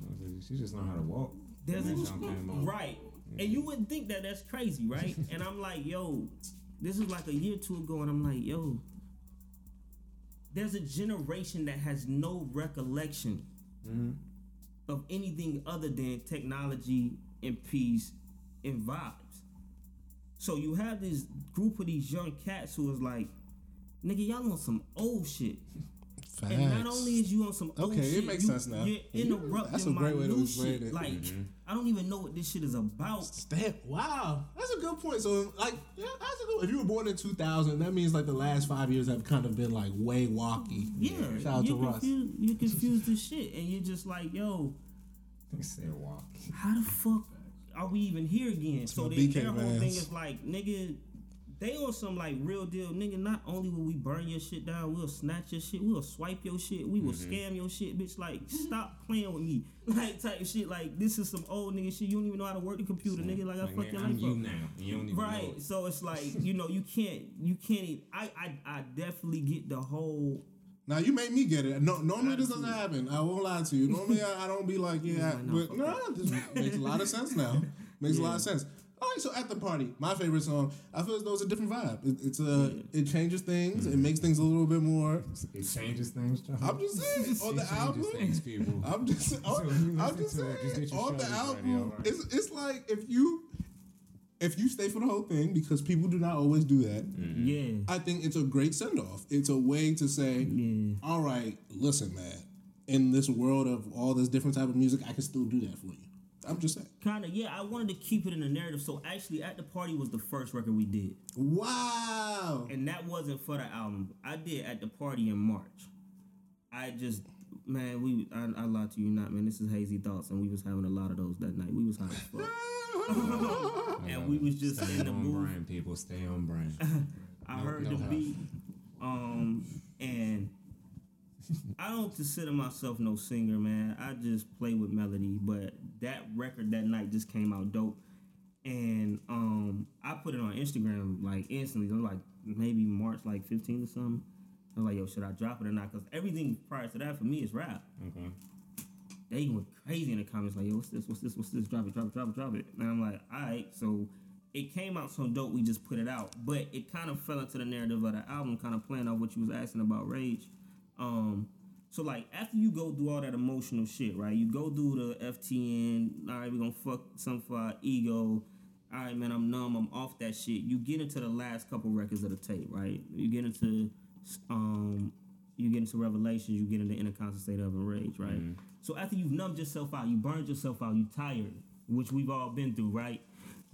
She just know how to walk. There's When a, that song right, and you wouldn't think that that's crazy, right? [laughs] and I'm like, yo, this is like a year or two ago, and I'm like, yo, there's a generation that has no recollection mm-hmm. of anything other than technology and peace and vibes. So you have this group of these young cats who is like, nigga, y'all on some old shit. And not only is you on some old Okay, it shit, makes you, sense now. You're interrupting That's a my great way to new explain shit. it. Like, Mm-hmm. I don't even know what this shit is about. Damn, wow, that's a good point. So, like, yeah, that's a good. If you were born in 2000, that means like the last five years have kind of been like way walky. Yeah, Shout out you to Russ. confuse, you confuse the shit, and you're just like, yo, They said walk. how the fuck are we even here again? so my then BK their whole thing is like, nigga, they on some like real deal, nigga. Not only will we burn your shit down, we'll snatch your shit, we'll swipe your shit, we will Mm-hmm. scam your shit, bitch. Like, stop playing with me, [laughs] like type shit. Like, this is some old nigga shit. You don't even know how to work the computer, nigga. Like, I Like, fuck man, your life you up. now. You don't even Right. know. So it's like, you know, you can't you can't even I I, I definitely get the whole Now you made me get it. No, normally this doesn't happen. I won't lie to you. Normally I, I don't be like, yeah, no, but fuck no, this makes a lot of sense now. [laughs] Makes a lot of sense. All right, so at the party, my favorite song, I feel as though it's a different vibe. It, it's uh, a, it changes things. It mm-hmm. makes things a little bit more. It changes things, John. I'm just saying [laughs] on the album. things, people. I'm just, [laughs] So on, I'm just to it, just saying on the album. alright. It's it's like if you if you stay for the whole thing because people do not always do that. Mm-hmm. yeah. I think it's a great send off. It's a way to say, Yeah. all right, listen, man. In this world of all this different type of music, I can still do that for you. I'm just saying. Kind of, yeah. I wanted to keep it in the narrative. So actually, at the party was the first record we did, Wow. and that wasn't for the album. I did at the party in March. I just, man, we. I, I lied to you not, man. This is hazy thoughts, and we was having a lot of those that night. We was high as fuck, [laughs] and we was just Stay in the on brand, people. Stay on brand. [laughs] I No- heard no the beat, um, and I don't consider myself no singer, man. I just play with melody. But that record that night just came out dope, and um, I put it on Instagram like instantly. Was like maybe March like 15 or something. I was like, yo, should I drop it or not? Because everything prior to that for me is rap. Okay. They went crazy in the comments like, yo, what's this? What's this? What's this? Drop it, drop it, drop it, drop it. And I'm like, all right. So it came out so dope, we just put it out. But it kind of fell into the narrative of the album, kind of playing off what you was asking about Rage. Um, so like after you go through all that emotional shit, right? You go through the FTN, all right, we're gonna fuck some for our ego. all right, man, I'm numb, I'm off that shit. You get into the last couple records of the tape, right? You get into um you get into revelations, you get into inner conscious state of rage, right? So after you've numbed yourself out, you burned yourself out, you tired, which we've all been through, right?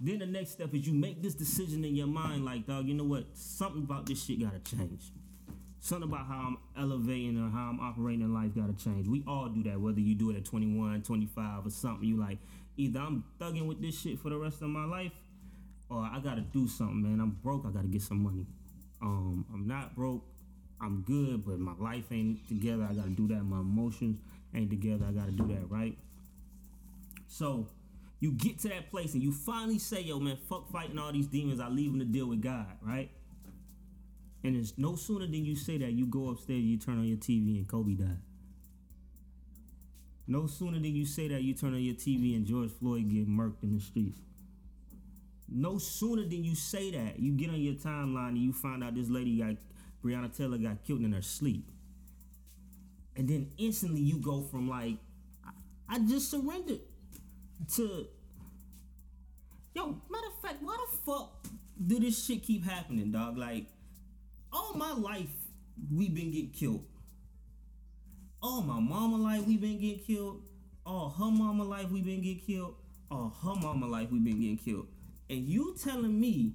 Then the next step is you make this decision in your mind, like, dog, you know what? Something about this shit gotta change. Something about how I'm elevating or how I'm operating in life gotta change. We all do that, whether you do it at 21, 25, or something. You like, either I'm thugging with this shit for the rest of my life, or I gotta do something, man. I'm broke, I gotta get some money. Um, I'm not broke, I'm good, but my life ain't together. I gotta do that. My emotions ain't together. I gotta do that, right? So you get to that place and you finally say, yo, man, fuck fighting all these demons. I leave them to deal with God, right? And it's no sooner than you say that, you go upstairs, you turn on your TV, and Kobe died. No sooner than you say that, you turn on your TV and George Floyd get murked in the streets. No sooner than you say that, you get on your timeline and you find out this lady got Breonna Taylor got killed in her sleep. And then instantly you go from like, I, I just surrendered to Yo, matter of fact, why the fuck do this shit keep happening, dog? Like, all my life we been getting killed. All my mama life we been getting killed. All her mama life we been getting killed. All her mama life we been getting killed. And you telling me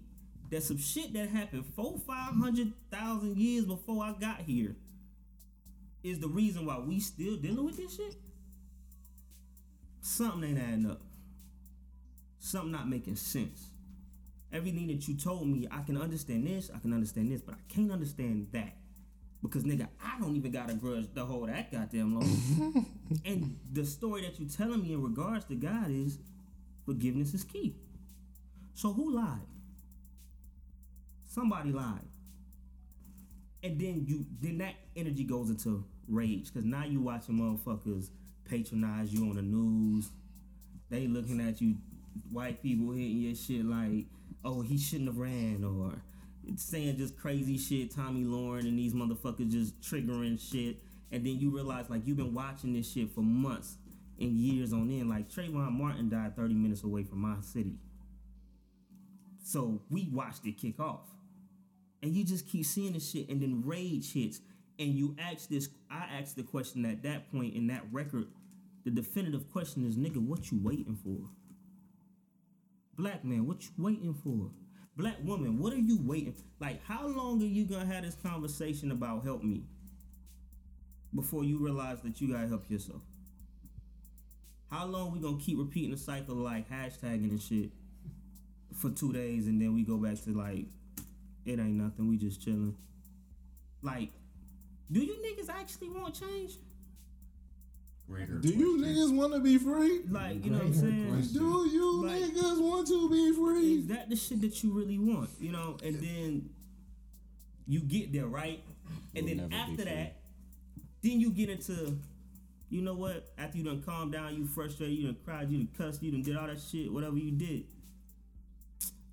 that some shit that happened four, five hundred thousand years before I got here is the reason why we still dealing with this shit? Something ain't adding up. Something not making sense. Everything that you told me, I can understand this, I can understand this, but I can't understand that. Because nigga, I don't even got a grudge to hold that goddamn long. [laughs] and the story that you telling me in regards to God is forgiveness is key. So who lied? Somebody lied. And then you then that energy goes into rage. Cause now you watching motherfuckers patronize you on the news. They looking at you, white people hitting your shit like, oh, he shouldn't have ran, or saying just crazy shit, Tomi Lahren and these motherfuckers just triggering shit. And then you realize like you've been watching this shit for months and years on end. Like Trayvon Martin died 30 minutes away from my city. So we watched it kick off. And you just keep seeing this shit, and then rage hits. And you ask this, I asked the question at that point in that record. The definitive question is, nigga, what you waiting for? Black man, what you waiting for? Black woman, what are you waiting? Like, how long are you gonna have this conversation about help me before you realize that you gotta help yourself? How long we gonna keep repeating the cycle like hashtagging and shit for two days and then we go back to like it ain't nothing, we just chilling. Like, do you niggas actually want change? Greater Do you question. niggas want to be free? Like, you know what I'm saying? question. Do you Like- niggas want to be free? Is that the shit that you really want? You know, and then you get there, right? And We'll then after that, then you get into, you know what? After you done calm down, you frustrated, you done cried, you done cussed, you done did all that shit, whatever you did.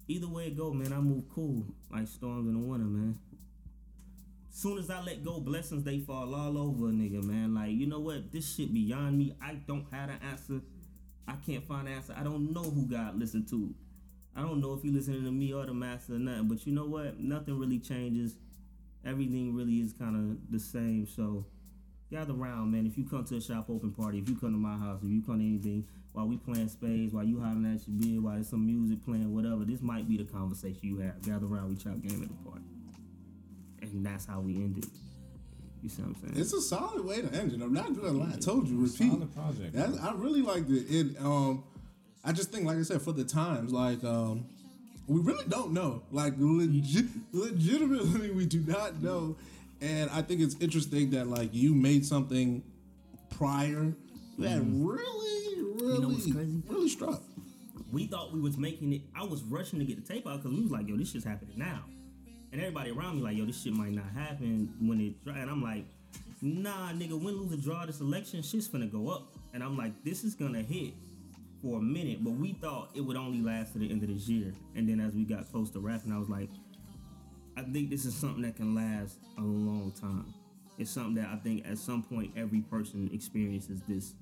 Either way it go, man, I move cool like storms in the winter, man. Soon as I let go, blessings they fall all over nigga, man. Like, you know what? This shit beyond me. I don't have an answer. I can't find an answer. I don't know who God listened to. I don't know if he listening to me or the master or nothing. But you know what? Nothing really changes. Everything really is kind of the same. So gather around, man. If you come to a shop open party, if you come to my house, if you come to anything, while we playing spades, while you hollering at your beer, while there's some music playing, whatever, this might be the conversation you have. Gather around, we chop game at the party. And that's how we end it. You see what I'm saying? It's a solid way to end it. I'm not gonna lie. I told you, repeat. Solid project, That's, I really liked it. It um, I just think, like I said, for the times, like um, we really don't know. Like legit, legitimately, we do not know. And I think it's interesting that like you made something prior that mm-hmm. really, really, know crazy? really struck. we thought we was making it. I was rushing to get the tape out because we was like, yo, this shit's happening now. And everybody around me like, yo, this shit might not happen when it. And I'm like, nah, nigga, win, lose, or draw this election, shit's gonna go up. And I'm like, this is gonna hit for a minute. But we thought it would only last to the end of this year. And then as we got close to rapping, I was like, I think this is something that can last a long time. It's something that I think at some point every person experiences this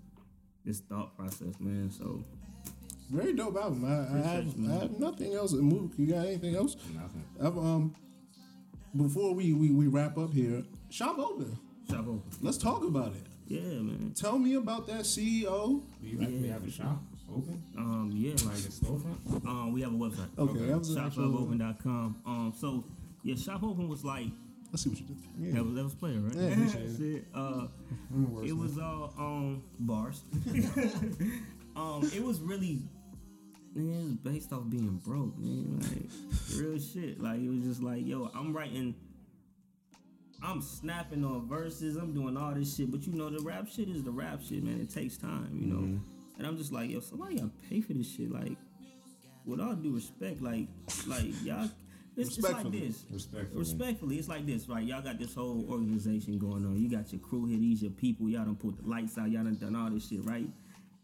this thought process, man. So Very dope album. I, I, have, I have nothing else. Mook, you got anything else? Nothing. I've, um, before we, we we wrap up here, shop open. Shop open. Let's talk about it. Yeah, man. Tell me about that CEO. Do you actually have a shop open? Um, yeah, Like like a storefront? um, we have a website. Okay, that was an Um, so yeah, Shop Open was like Let's see what you did. that Yeah. was that was player, right? Yeah, appreciate [laughs] it. Shit. Uh, it was all um bars. [laughs] [laughs] um, it was really man, it was based off being broke, man. Like real shit. Like it was just like, yo, I'm writing. I'm snapping on verses. I'm doing all this shit, but you know the rap shit is the rap shit, man. It takes time, you know. And I'm just like, yo, somebody gotta pay for this shit. Like, with all due respect, like, like y'all, it's, it's like this. Respectfully. Respectfully, it's like this, right? Y'all got this whole organization going on. You got your crew here, these your people. Y'all done put the lights out. Y'all done done all this shit, right?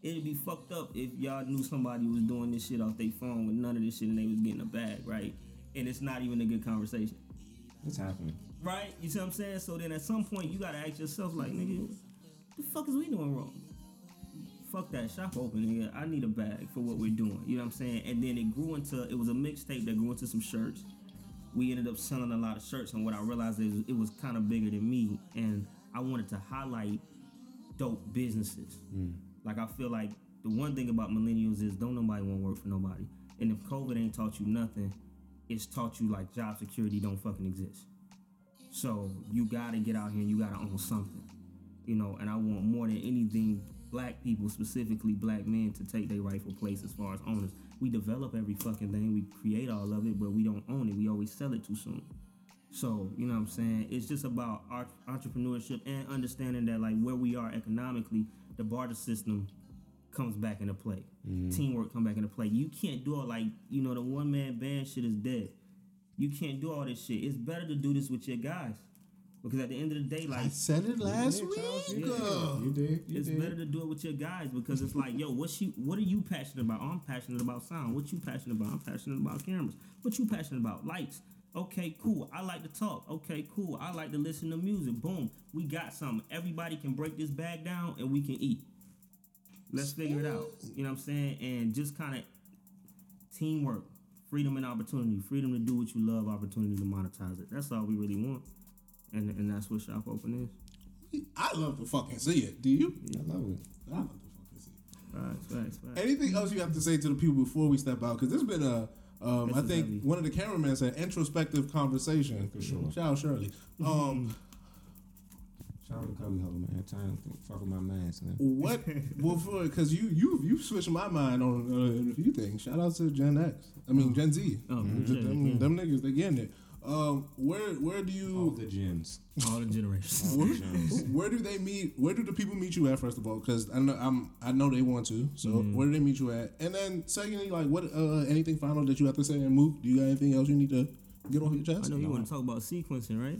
It'd be fucked up if y'all knew somebody was doing this shit off their phone with none of this shit and they was getting a bag, right? And it's not even a good conversation, It's happening. right? You see what I'm saying? So then at some point you gotta ask yourself, like, nigga, the fuck is we doing wrong? Fuck that shop open, nigga. I need a bag for what we're doing. You know what I'm saying? And then it grew into it was a mixtape that grew into some shirts. We ended up selling a lot of shirts, and what I realized is it was kind of bigger than me, and I wanted to highlight dope businesses. Mm. Like I feel like the one thing about millennials is don't nobody want to work for nobody, and if COVID ain't taught you nothing, it's taught you like job security don't fucking exist. So you gotta get out here and you gotta own something, you know. And I want more than anything, black people, specifically black men, to take their rightful place as far as owners. We develop every fucking thing, we create all of it, but we don't own it. We always sell it too soon. So you know what I'm saying? It's just about our entrepreneurship and understanding that like where we are economically, the barter system comes back into play. Mm-hmm. Teamwork come back into play. You can't do it like you know the one man band shit is dead. You can't do all this shit. It's better to do this with your guys because at the end of the day, like I said it last You did, week. You did. uh, You did. You it's did. better to do it with your guys because it's like, yo, what's you? What are you passionate about? I'm passionate about sound. What you passionate about? I'm passionate about cameras. What you passionate about? Lights. Okay, cool. I like to talk. Okay, cool. I like to listen to music. Boom. We got something. Everybody can break this bag down and we can eat. Let's figure it out. You know what I'm saying? And just kind of teamwork, freedom and opportunity, freedom to do what you love, opportunity to monetize it. That's all we really want. And, and that's what Shop Open is. I love to fucking see it. Do you? I love it. I love to fucking see it. Facts, facts, facts. Anything else you have to say to the people before we step out? Because this has been a, um, I think heavy. one of the cameramen said introspective conversation. For sure. Shout out Shirley. [laughs] Um, Shout out to Cubby Hole, man. Time to fuck with my man, man. what? [laughs] well, for because you you you switched my mind on uh, a few things. Shout out to Gen X. I mean Gen Z. Oh, Them- Gen, them, yeah. them niggas they getting it. Um, where where do you All you the gems. All the generations. [laughs] All where, the where do they meet? Where do the people meet you at? First of all, because I know I'm I know they want to. So where do they meet you at? And then secondly, like what uh anything final that you have to say and move? Do you got anything else you need to get off your chest? I know you want to talk about sequencing, right?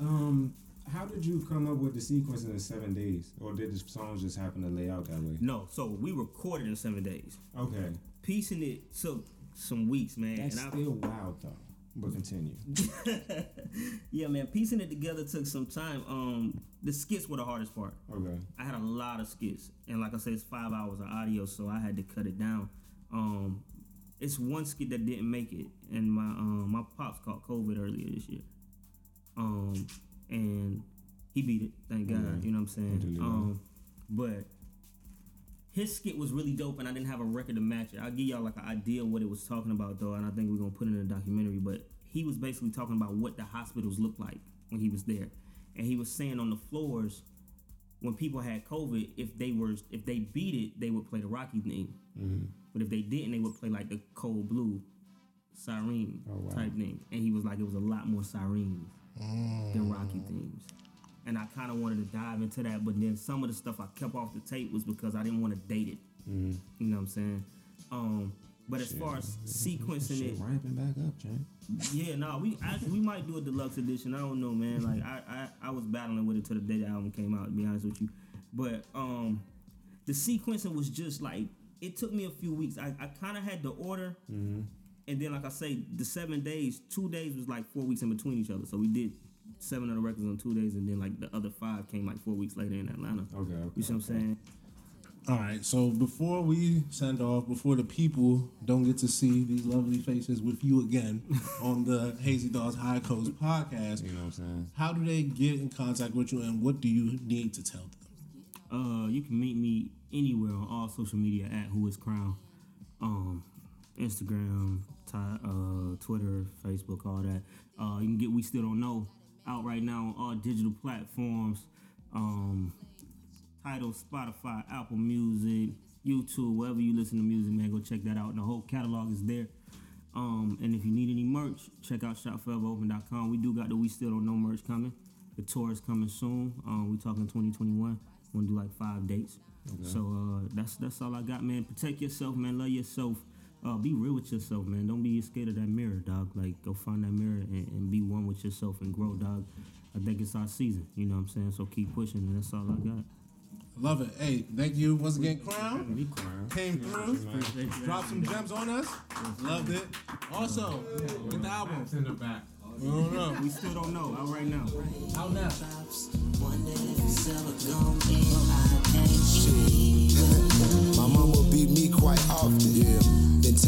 Um, how did you come up with the sequence in seven days, or did the songs just happen to lay out that way? No, so we recorded in seven days. Okay, Piecing it took some weeks, man. that's and I, still wild though. But continue. [laughs] yeah, man, piecing it together took some time. Um, the skits were the hardest part. Okay. I had a lot of skits, and like I said, it's five hours of audio, so I had to cut it down. Um, it's one skit that didn't make it, and my um my pops caught COVID earlier this year. Um, and he beat it, thank God. Mhm. You know what I'm saying? Um, but his skit was really dope, and I didn't have a record to match it. I'll give y'all like an idea of what it was talking about, though, and I think we're gonna put it in a documentary. But he was basically talking about what the hospitals looked like when he was there, and he was saying on the floors when people had COVID, if they were if they beat it, they would play the Rocky theme. Mm-hmm. But if they didn't, they would play like the Code Blue siren Oh, wow. type thing. And he was like, it was a lot more sirens than Rocky themes. And I kind of wanted to dive into that, but then some of the stuff I kept off the tape was because I didn't want to date it. Mm-hmm. You know what I'm saying? Um, but as far as sequencing Shit it, ramping back up, Jane. yeah, no, we I, we might do a deluxe edition. I don't know, man. Like I, I I was battling with it till the day the album came out. To be honest with you, but um, the sequencing was just like it took me a few weeks. I, I kind of had the order, and then like I say, the seven days, two days was like four weeks in between each other. So we did seven of the records on two days, and then like the other five came like four weeks later in Atlanta. Okay. okay You see what I'm saying? All right, so before we send off, before the people don't get to see these lovely faces with you again [laughs] on the Hazy Dogs High Coast podcast, You know what I'm saying? how do they get in contact with you and what do you need to tell them? Uh, you can meet me anywhere on all social media at Who Is Crown, um, Instagram, ti- uh, Twitter, Facebook, all that. Uh, you can get We Still Don't Know out right now on all digital platforms. Um, title Spotify, Apple Music, YouTube, wherever you listen to music, man, go check that out. The whole catalog is there. Um, and if you need any merch, check out shopforeveropen.com. We do got the We Still Don't Know merch coming. The tour is coming soon. Um, we talking 2021. We're gonna do like five dates. So uh, that's that's all I got, man. Protect yourself, man. Love yourself. Uh, be real with yourself, man. Don't be scared of that mirror, dog. Like go find that mirror and, and be one with yourself and grow, dog. I think it's our season. You know what I'm saying? So keep pushing, and that's all I got. Love it. Hey, thank you once again, Crown. Came through, dropped some gems on us. Loved it. Also, with the album. in the back. I don't know. We still don't know. Out right now. Out now. My mama beat me quite often. Yeah.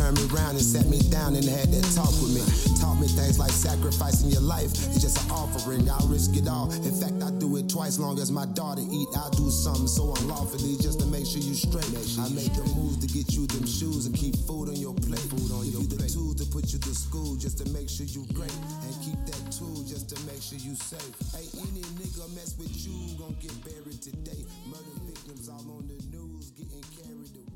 Turned me around and sat me down and had that talk with me. Taught me things like sacrificing your life. It's just an offering. I'll risk it all. In fact, I do it twice long as my daughter eat. I'll do something so unlawfully just to make sure you straight. I make the moves to get you them shoes and keep food on your plate. Food on your you the tools to put you to school just to make sure you great. And keep that tool just to make sure you safe. Hey, any nigga mess with you gon' get buried today. Murder victims all on the news getting carried away. Family members sitting